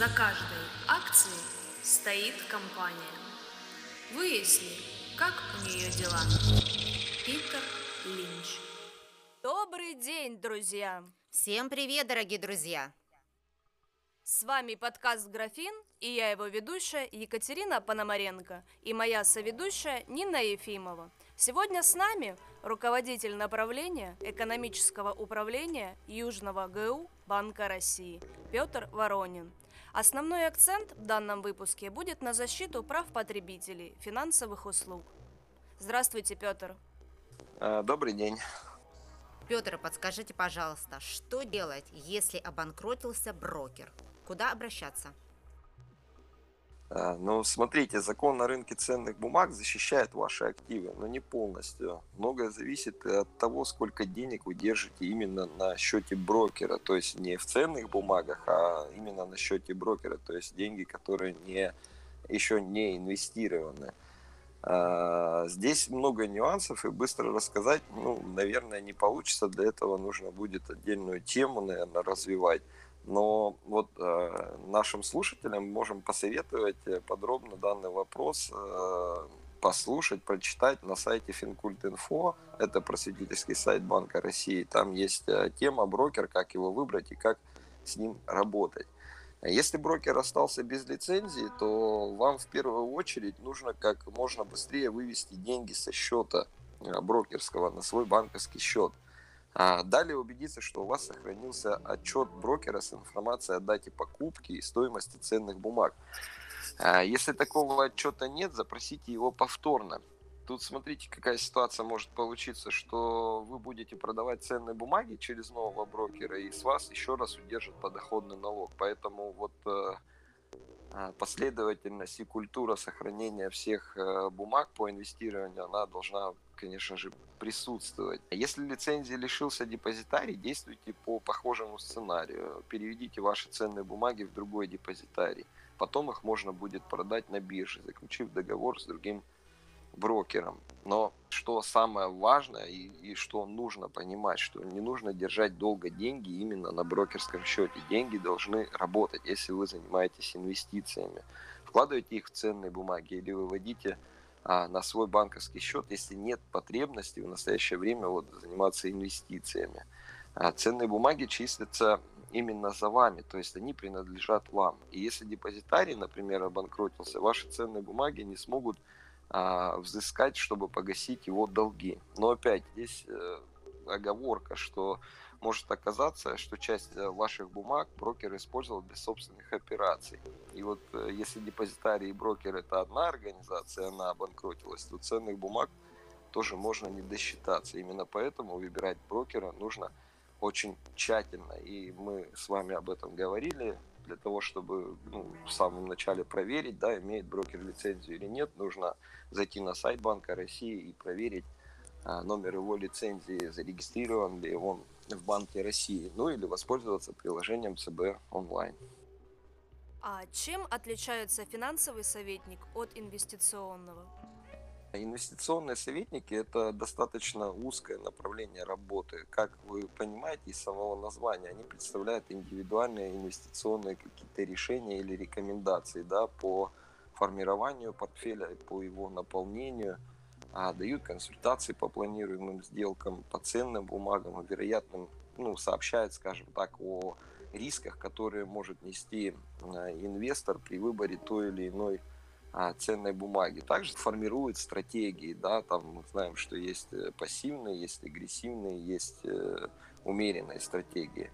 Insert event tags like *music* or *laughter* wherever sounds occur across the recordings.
За каждой акцией стоит компания. Выясни, как у нее дела. Питер Линч. Добрый день, друзья! Всем привет, дорогие друзья! С вами подкаст «Графин» и я его ведущая Екатерина Пономаренко и моя соведущая Нина Ефимова. Сегодня с нами руководитель направления экономического управления Южного ГУ Банка России Петр Воронин. Основной акцент в данном выпуске будет на защиту прав потребителей финансовых услуг. Здравствуйте, Петр. Э, добрый день. Петр, подскажите, пожалуйста, что делать, если обанкротился брокер? Куда обращаться? Э, ну, смотрите, закон на рынке ценных бумаг защищает ваши активы, но не полностью. Многое зависит от того, сколько денег вы держите именно на счете брокера, то есть не в ценных бумагах, а именно на счете брокера, то есть деньги, которые не, еще не инвестированы. Э, здесь много нюансов, и быстро рассказать, ну, наверное, не получится. Для этого нужно будет отдельную тему, наверное, развивать. Но вот э, нашим слушателям можем посоветовать э, подробно данный вопрос э, послушать, прочитать на сайте Финкульт.инфо. Это просветительский сайт Банка России. Там есть э, тема брокер, как его выбрать и как с ним работать. Если брокер остался без лицензии, то вам в первую очередь нужно как можно быстрее вывести деньги со счета э, брокерского на свой банковский счет. А далее убедиться, что у вас сохранился отчет брокера с информацией о дате покупки и стоимости ценных бумаг. А если такого отчета нет, запросите его повторно. Тут смотрите, какая ситуация может получиться, что вы будете продавать ценные бумаги через нового брокера, и с вас еще раз удержат подоходный налог. Поэтому вот э, последовательность и культура сохранения всех э, бумаг по инвестированию, она должна, конечно же, присутствовать. Если лицензии лишился депозитарий, действуйте по похожему сценарию. Переведите ваши ценные бумаги в другой депозитарий. Потом их можно будет продать на бирже, заключив договор с другим брокером. Но что самое важное и, и что нужно понимать, что не нужно держать долго деньги именно на брокерском счете. Деньги должны работать, если вы занимаетесь инвестициями. Вкладывайте их в ценные бумаги или выводите а, на свой банковский счет, если нет потребности в настоящее время вот, заниматься инвестициями. А ценные бумаги числятся именно за вами, то есть они принадлежат вам. И если депозитарий, например, обанкротился, ваши ценные бумаги не смогут а, взыскать, чтобы погасить его долги. Но опять здесь э, оговорка, что может оказаться, что часть э, ваших бумаг брокер использовал для собственных операций. И вот э, если депозитарий и брокер это одна организация, она обанкротилась, то ценных бумаг тоже можно не досчитаться. Именно поэтому выбирать брокера нужно очень тщательно. И мы с вами об этом говорили для того, чтобы ну, в самом начале проверить, да, имеет брокер лицензию или нет, нужно зайти на сайт Банка России и проверить а, номер его лицензии, зарегистрирован ли он в Банке России, ну или воспользоваться приложением ЦБ онлайн. А чем отличается финансовый советник от инвестиционного? Инвестиционные советники – это достаточно узкое направление работы. Как вы понимаете из самого названия, они представляют индивидуальные инвестиционные какие-то решения или рекомендации да, по формированию портфеля, по его наполнению, а дают консультации по планируемым сделкам, по ценным бумагам, вероятным, ну, сообщают, скажем так, о рисках, которые может нести а, инвестор при выборе той или иной ценной бумаги. Также формирует стратегии, да, там мы знаем, что есть э, пассивные, есть агрессивные, есть э, умеренные стратегии.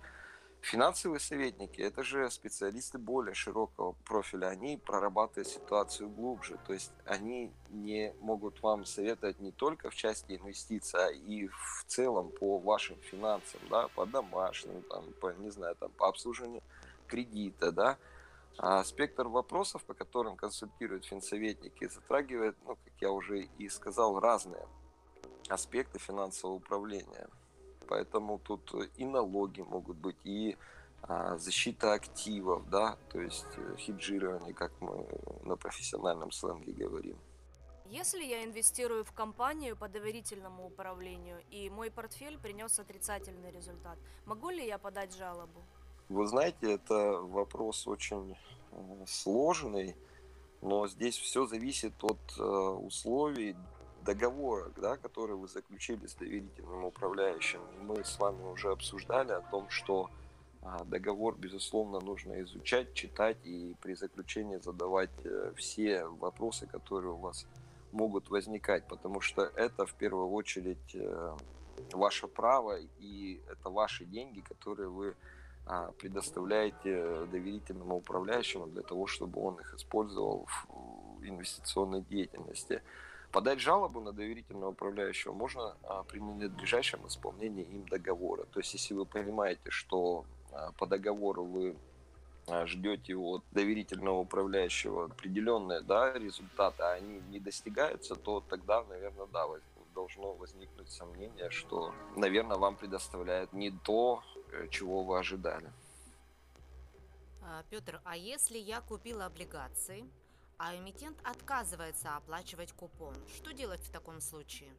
Финансовые советники – это же специалисты более широкого профиля. Они прорабатывают ситуацию глубже. То есть они не могут вам советовать не только в части инвестиций, а и в целом по вашим финансам, да, по домашним, там, по, не знаю, там, по обслуживанию кредита, да, а спектр вопросов, по которым консультируют финсоветники, затрагивает, ну, как я уже и сказал, разные аспекты финансового управления. Поэтому тут и налоги могут быть, и а, защита активов, да, то есть э, хеджирование, как мы на профессиональном сленге говорим. Если я инвестирую в компанию по доверительному управлению и мой портфель принес отрицательный результат, могу ли я подать жалобу? Вы знаете, это вопрос очень э, сложный, но здесь все зависит от э, условий договора, да, который вы заключили с доверительным управляющим. Мы с вами уже обсуждали о том, что а, договор, безусловно, нужно изучать, читать и при заключении задавать э, все вопросы, которые у вас могут возникать, потому что это в первую очередь ваше право и это ваши деньги, которые вы предоставляете доверительному управляющему для того, чтобы он их использовал в инвестиционной деятельности. Подать жалобу на доверительного управляющего можно а, при надлежащем исполнении им договора. То есть, если вы понимаете, что а, по договору вы ждете от доверительного управляющего определенные да, результаты, а они не достигаются, то тогда, наверное, да, должно возникнуть сомнение, что, наверное, вам предоставляют не то, чего вы ожидали. А, Петр, а если я купила облигации, а эмитент отказывается оплачивать купон, что делать в таком случае?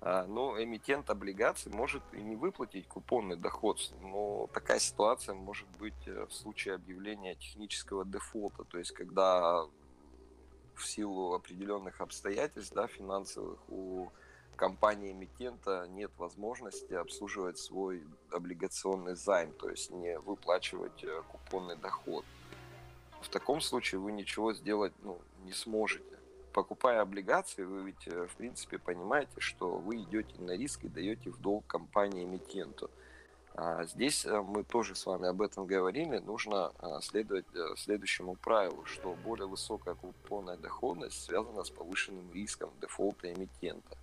А, ну, эмитент облигаций может и не выплатить купонный доход, но такая ситуация может быть э, в случае объявления технического дефолта, то есть когда в силу определенных обстоятельств да, финансовых у компании эмитента нет возможности обслуживать свой облигационный займ, то есть не выплачивать э, купонный доход. В таком случае вы ничего сделать ну, не сможете. Покупая облигации, вы ведь э, в принципе понимаете, что вы идете на риск и даете в долг компании эмитенту. А здесь э, мы тоже с вами об этом говорили. Нужно следовать следующему правилу, что более высокая купонная доходность связана с повышенным риском дефолта эмитента.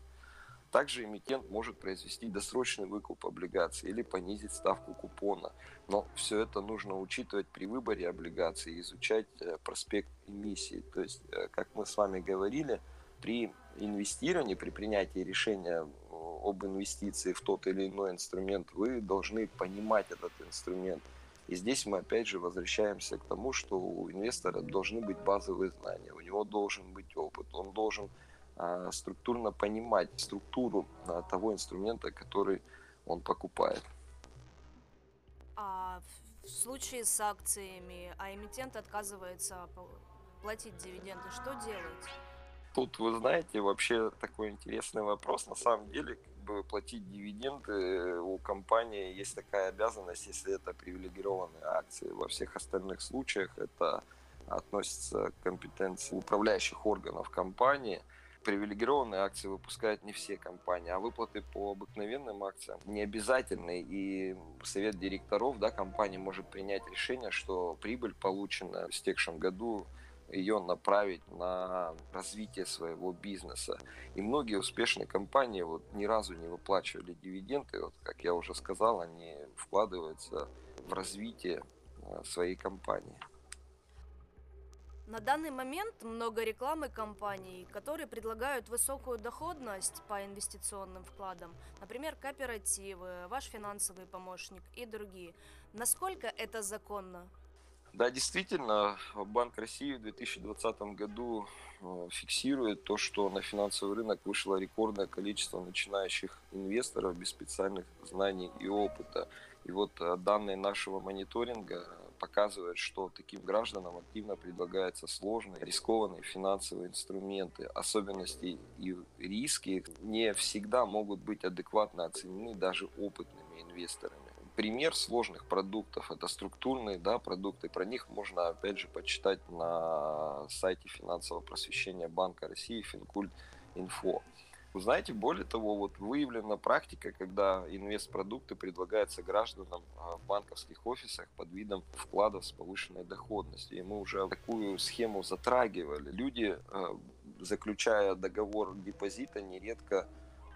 Также эмитент может произвести досрочный выкуп облигаций или понизить ставку купона. Но все это нужно учитывать при выборе облигаций и изучать проспект эмиссии. То есть, как мы с вами говорили, при инвестировании, при принятии решения об инвестиции в тот или иной инструмент, вы должны понимать этот инструмент. И здесь мы опять же возвращаемся к тому, что у инвестора должны быть базовые знания, у него должен быть опыт, он должен структурно понимать структуру а, того инструмента, который он покупает. А в случае с акциями, а эмитент отказывается платить дивиденды, что делать? Тут, вы знаете, вообще такой интересный вопрос. На самом деле, бы платить дивиденды э, у компании есть такая обязанность, если это привилегированные акции. Во всех остальных случаях это относится к компетенции управляющих органов компании. Привилегированные акции выпускают не все компании, а выплаты по обыкновенным акциям не обязательны. И совет директоров да, компании может принять решение, что прибыль, полученная в истекшем году, ее направить на развитие своего бизнеса. И многие успешные компании вот ни разу не выплачивали дивиденды. Вот, как я уже сказал, они вкладываются в развитие э, своей компании. На данный момент много рекламы компаний, которые предлагают высокую доходность по инвестиционным вкладам, например, кооперативы, ваш финансовый помощник и другие. Насколько это законно? Да, действительно, Банк России в 2020 году э, фиксирует то, что на финансовый рынок вышло рекордное количество начинающих инвесторов без специальных знаний и опыта. И вот э, данные нашего мониторинга показывают, что таким гражданам активно предлагаются сложные, рискованные финансовые инструменты. Особенности и риски не всегда могут быть адекватно оценены даже опытными инвесторами пример сложных продуктов. Это структурные да, продукты. Про них можно, опять же, почитать на сайте финансового просвещения Банка России Финкульт.инфо. Знаете, более того, вот выявлена практика, когда инвестпродукты предлагаются гражданам а, в банковских офисах под видом вкладов с повышенной доходностью. И мы уже такую схему затрагивали. Люди, а, заключая договор депозита, нередко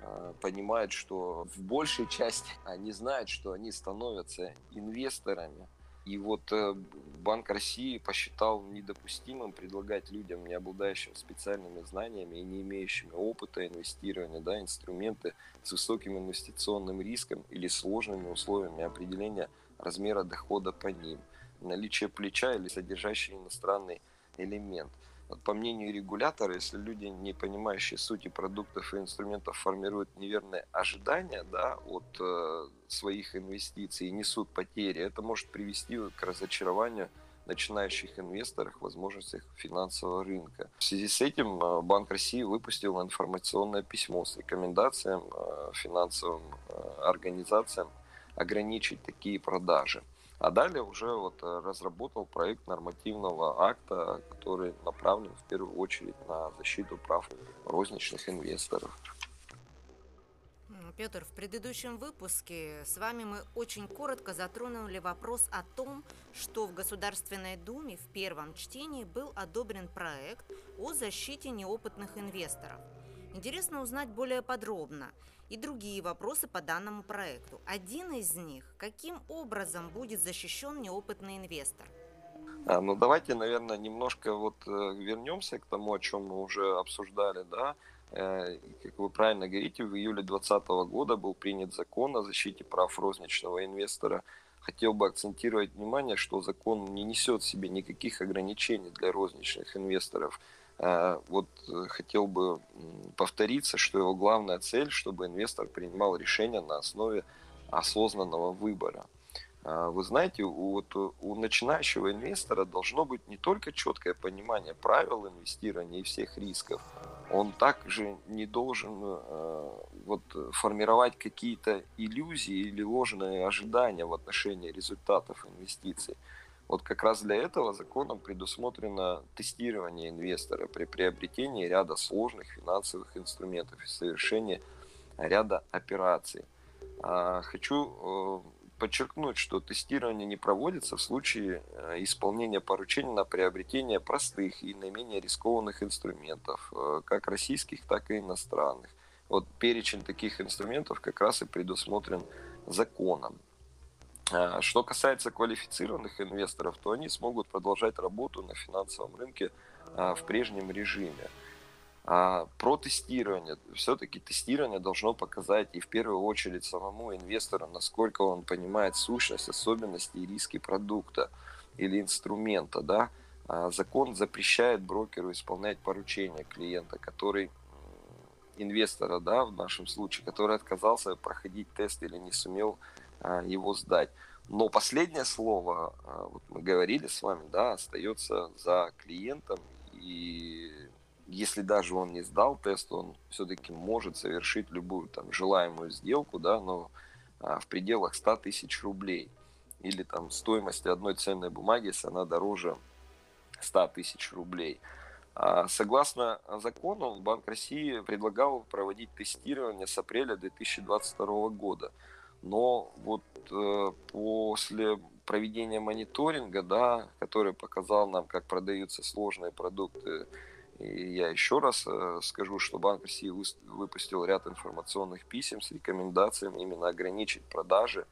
а, понимают, что в большей части *laughs* они знают, что они становятся инвесторами. И вот э, Банк России посчитал недопустимым предлагать людям, не обладающим специальными знаниями и не имеющими опыта инвестирования, да, инструменты с высоким инвестиционным риском или сложными условиями определения размера дохода по ним, наличие плеча или содержащий иностранный элемент – Вот по мнению регулятора, если люди, не понимающие сути продуктов и инструментов, формируют неверные ожидания да, от э, своих инвестиций и несут потери, это может привести к разочарованию начинающих инвесторах возможностях финансового рынка. В связи с этим э, Банк России выпустил информационное письмо с рекомендацией э, финансовым э, организациям ограничить такие продажи. А далее уже вот разработал проект нормативного акта, который направлен в первую очередь на защиту прав розничных инвесторов. Петр, в предыдущем выпуске с вами мы очень коротко затронули вопрос о том, что в Государственной Думе в первом чтении был одобрен проект о защите неопытных инвесторов. Интересно узнать более подробно и другие вопросы по данному проекту. Один из них – каким образом будет защищен неопытный инвестор? А, ну давайте, наверное, немножко вот э, вернемся к тому, о чем мы уже обсуждали, да, Э, как вы правильно говорите, в июле 2020 года был принят закон о защите прав розничного инвестора. Хотел бы акцентировать внимание, что закон не несет в себе никаких ограничений для розничных инвесторов. Э, вот э, хотел бы повториться, что его главная цель, чтобы инвестор принимал решения на основе осознанного выбора. Вы знаете, у, у начинающего инвестора должно быть не только четкое понимание правил инвестирования и всех рисков, он также не должен э, вот, формировать какие-то иллюзии или ложные ожидания в отношении результатов инвестиций. Вот как раз для этого законом предусмотрено тестирование инвестора при приобретении ряда сложных финансовых инструментов и совершении ряда операций. А, хочу э, подчеркнуть, что тестирование не проводится в случае э, исполнения поручений на приобретение простых и наименее рискованных инструментов, э, как российских, так и иностранных. Вот перечень таких инструментов как раз и предусмотрен законом. А, что касается квалифицированных инвесторов, то они смогут продолжать работу на финансовом рынке а, в прежнем режиме. А про тестирование. Все-таки тестирование должно показать и в первую очередь самому инвестору, насколько он понимает сущность, особенности и риски продукта или инструмента. Да? Закон запрещает брокеру исполнять поручения клиента, который инвестора, да, в нашем случае, который отказался проходить тест или не сумел его сдать. Но последнее слово, а, вот мы говорили с вами, да, остается за клиентом и если даже он не сдал тест, он все-таки может совершить любую там желаемую сделку, да, но а, в пределах 100 тысяч рублей. Или там стоимости одной ценной бумаги, если она дороже 100 тысяч рублей. А, согласно закону, Банк России предлагал проводить тестирование с апреля 2022 года. Но вот э, после проведения мониторинга, да, который показал нам, как продаются сложные продукты и я еще раз э, скажу, что Банк России выпустил ряд информационных писем с рекомендациями именно ограничить продажи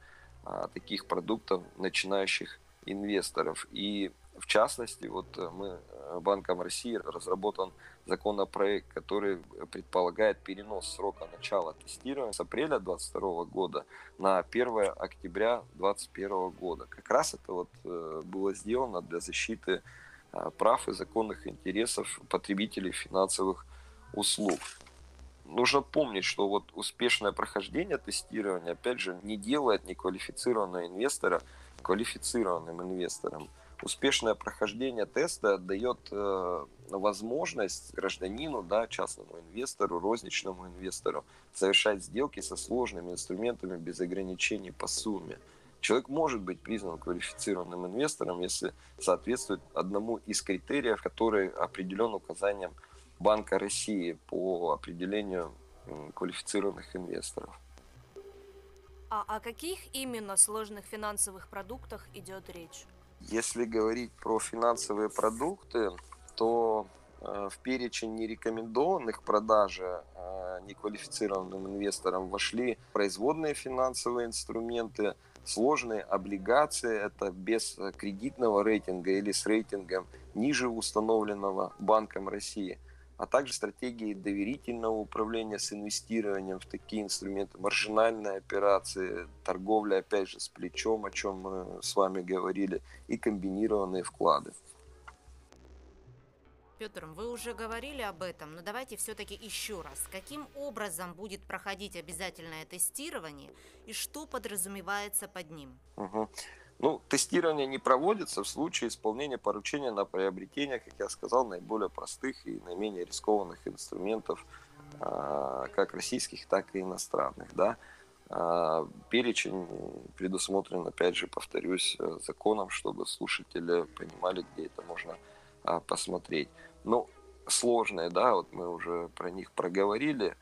а, таких продуктов начинающих инвесторов. И в частности, вот э, мы э, Банком России разработан законопроект, который предполагает перенос срока начала тестирования с апреля 2022 года на 1 октября 2021 года. Как раз это вот было сделано для защиты Э, прав и законных интересов потребителей финансовых услуг. Нужно помнить, что вот успешное прохождение тестирования, опять же, не делает неквалифицированного инвестора квалифицированным инвестором. Успешное прохождение теста дает э, возможность гражданину, да, частному инвестору, розничному инвестору совершать сделки со сложными инструментами без ограничений по сумме. Человек может быть признан квалифицированным инвестором, если соответствует одному из критериев, который определен указанием Банка России по определению квалифицированных инвесторов. А о каких именно сложных финансовых продуктах идет речь? Если говорить про финансовые продукты, то э, в перечень нерекомендованных продажи э, неквалифицированным инвесторам вошли производные финансовые инструменты, Сложные облигации – это без кредитного рейтинга или с рейтингом ниже установленного Банком России, а также стратегии доверительного управления с инвестированием в такие инструменты, маржинальные операции, торговля, опять же, с плечом, о чем мы с вами говорили, и комбинированные вклады. Петр, вы уже говорили об этом, но давайте все-таки еще раз. Каким образом будет проходить обязательное тестирование и что подразумевается под ним? Угу. Ну, тестирование не проводится в случае исполнения поручения на приобретение, как я сказал, наиболее простых и наименее рискованных инструментов, а, как российских, так и иностранных. Да? А, перечень предусмотрен, опять же, повторюсь, э, законом, чтобы слушатели понимали, где это можно а, посмотреть. Ну, сложные, да, вот мы уже про них проговорили.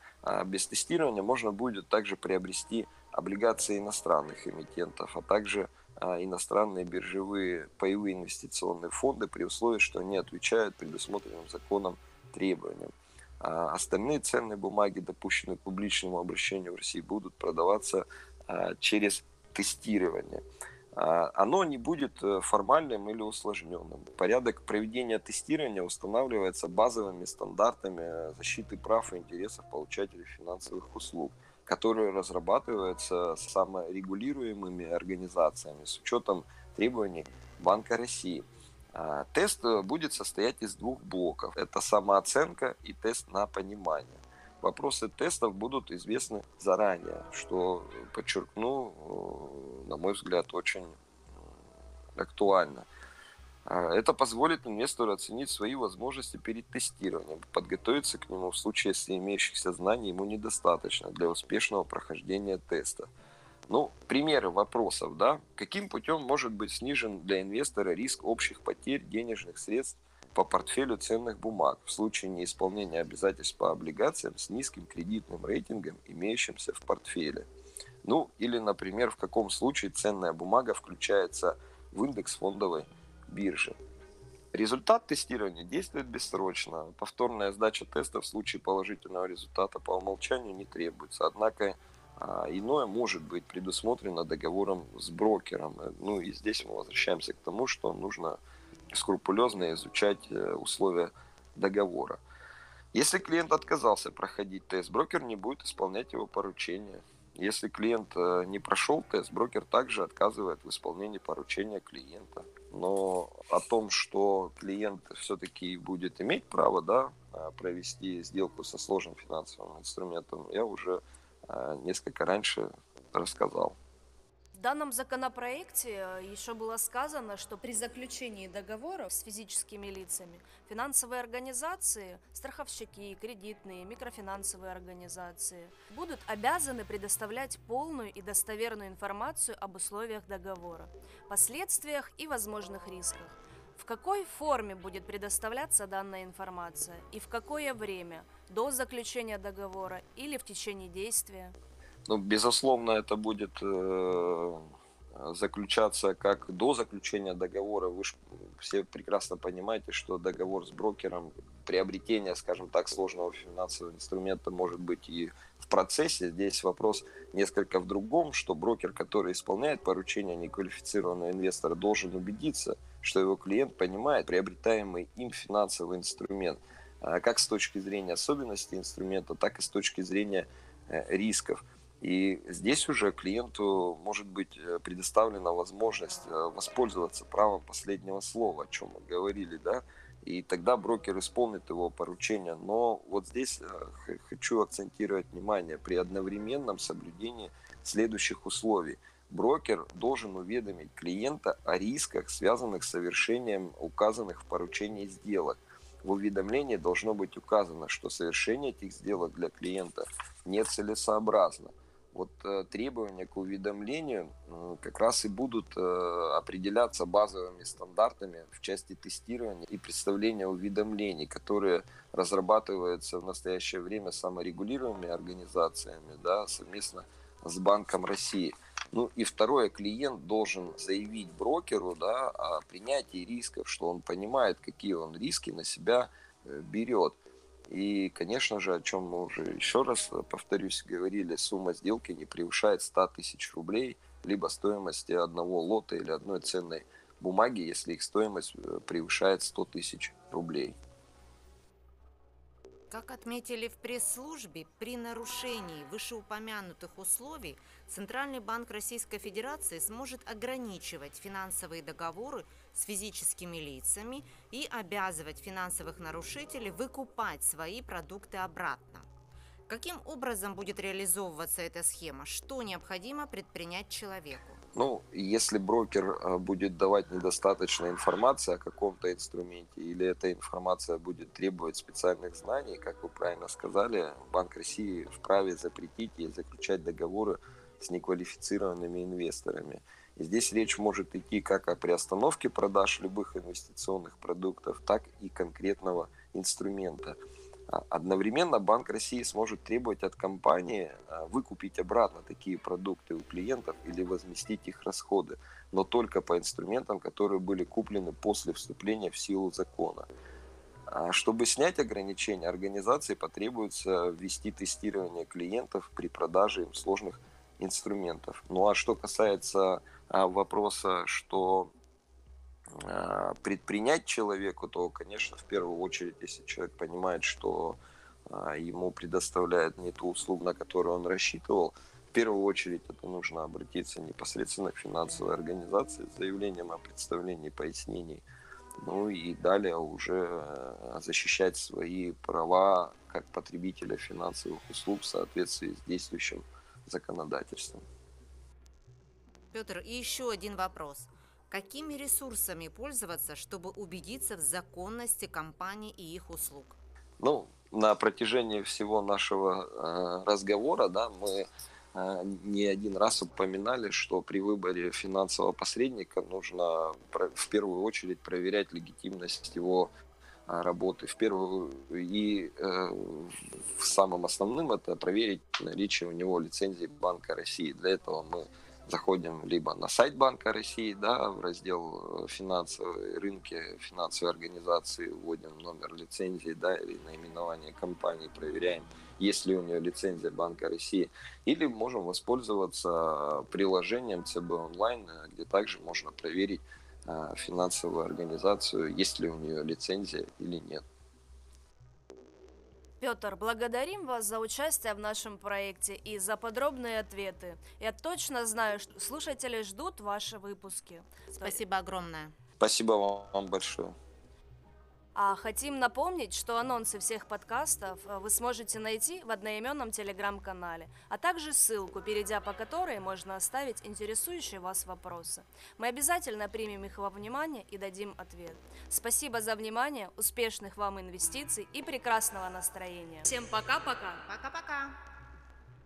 Без тестирования можно будет также приобрести облигации иностранных эмитентов, а также иностранные биржевые паевые инвестиционные фонды при условии, что они отвечают предусмотренным законом требованиям. А остальные ценные бумаги, допущенные к публичному обращению в России, будут продаваться а, через тестирование. А, оно не будет э, формальным или усложненным. Порядок проведения тестирования устанавливается базовыми стандартами защиты прав и интересов получателей финансовых услуг, которые разрабатываются саморегулируемыми организациями с учетом требований Банка России. А, тест э, будет состоять из двух блоков. Это самооценка и тест на понимание вопросы тестов будут известны заранее, что, подчеркну, э, на мой взгляд, очень актуально. А, это позволит инвестору оценить свои возможности перед тестированием, подготовиться к нему в случае, если имеющихся знаний ему недостаточно для успешного прохождения теста. Ну, примеры вопросов, да. Каким путем может быть снижен для инвестора риск общих потерь денежных средств по портфелю ценных бумаг в случае неисполнения обязательств по облигациям с низким кредитным рейтингом, имеющимся в портфеле. Ну, или, например, в каком случае ценная бумага включается в индекс фондовой биржи. Результат тестирования действует бессрочно. Повторная сдача теста в случае положительного результата по умолчанию не требуется. Однако а, иное может быть предусмотрено договором с брокером. Ну и здесь мы возвращаемся к тому, что нужно скрупулезно изучать э, условия договора. Если клиент отказался проходить тест, брокер не будет исполнять его поручение. Если клиент э, не прошел тест, брокер также отказывает в исполнении поручения клиента. Но о том, что клиент все-таки будет иметь право да, э, провести сделку со сложным финансовым инструментом, я уже несколько раньше рассказал данном законопроекте э, еще было сказано, что при заключении договоров с физическими лицами финансовые организации, страховщики, кредитные, микрофинансовые организации будут обязаны предоставлять полную и достоверную информацию об условиях договора, последствиях и возможных рисках. В какой форме будет предоставляться данная информация и в какое время, до заключения договора или в течение действия? Ну, безусловно, это будет э, заключаться как до заключения договора. Вы все прекрасно понимаете, что договор с брокером, приобретение, скажем так, сложного финансового инструмента может быть и в процессе. Здесь вопрос несколько в другом, что брокер, который исполняет поручение неквалифицированного инвестора, должен убедиться, что его клиент понимает приобретаемый им финансовый инструмент, а как с точки зрения особенностей инструмента, так и с точки зрения э, рисков. И здесь уже клиенту может быть э, предоставлена возможность э, воспользоваться правом последнего слова, о чем мы говорили, да, и тогда брокер исполнит его поручение. Но вот здесь э, хочу акцентировать внимание при одновременном соблюдении следующих условий. Брокер должен уведомить клиента о рисках, связанных с совершением указанных в поручении сделок. В уведомлении должно быть указано, что совершение этих сделок для клиента нецелесообразно – вот э, требования к уведомлению э, как раз и будут э, определяться базовыми стандартами в части тестирования и представления уведомлений, которые разрабатываются в настоящее время саморегулируемыми организациями да, совместно с Банком России. Ну и второе, клиент должен заявить брокеру да, о принятии рисков, что он понимает, какие он риски на себя берет. И, конечно же, о чем мы уже еще раз, э, повторюсь, говорили, сумма сделки не превышает 100 тысяч рублей, либо стоимости одного лота или одной ценной бумаги, если их стоимость э, превышает 100 тысяч рублей. Как отметили в пресс-службе, при нарушении вышеупомянутых условий Центральный банк Российской Федерации сможет ограничивать финансовые договоры с физическими лицами и обязывать финансовых нарушителей выкупать свои продукты обратно. Каким образом будет реализовываться эта схема? Что необходимо предпринять человеку? Ну, если брокер э, будет давать недостаточно информации о каком-то инструменте, или эта информация будет требовать специальных знаний, как вы правильно сказали, Банк России вправе запретить и заключать договоры с неквалифицированными инвесторами. И здесь речь может идти как о приостановке продаж любых инвестиционных продуктов, так и конкретного инструмента – а, одновременно Банк России сможет требовать от компании а, выкупить обратно такие продукты у клиентов или возместить их расходы, но только по инструментам, которые были куплены после вступления в силу закона. А чтобы снять ограничения, организации потребуется ввести тестирование клиентов при продаже им сложных инструментов. Ну а что касается вопроса, что а, предпринять человеку, то, конечно, в первую очередь, если человек понимает, что а, ему предоставляют не ту услугу, на которую он рассчитывал, в первую очередь это нужно обратиться непосредственно к финансовой организации с заявлением о представлении пояснений. Ну и далее уже а, защищать свои права как потребителя финансовых услуг в соответствии с действующим законодательством. Петр, и еще один вопрос. Какими ресурсами пользоваться, чтобы убедиться в законности компаний и их услуг? Ну, на протяжении всего нашего э, разговора, да, мы э, не один раз упоминали, что при выборе финансового посредника нужно в первую очередь проверять легитимность его э, работы. В первую и э, самым основным это проверить наличие у него лицензии Банка России. Для этого мы заходим либо на сайт Банка России, да, в раздел э, финансовые рынки, финансовые организации, вводим номер лицензии, да, или наименование компании, проверяем, есть ли у нее лицензия Банка России, или можем воспользоваться приложением ЦБ онлайн, где также можно проверить э, финансовую организацию, есть ли у нее лицензия или нет. Петр, благодарим вас за участие в нашем проекте и за подробные ответы. Я точно знаю, что слушатели ждут ваши выпуски. Спасибо огромное. Спасибо вам большое. А хотим напомнить, что анонсы всех подкастов э, вы сможете найти в одноименном телеграм-канале, а также ссылку, перейдя по которой можно оставить интересующие вас вопросы. Мы обязательно примем их во внимание и дадим ответ. Спасибо за внимание, успешных вам инвестиций и прекрасного настроения. Всем пока-пока. Пока-пока.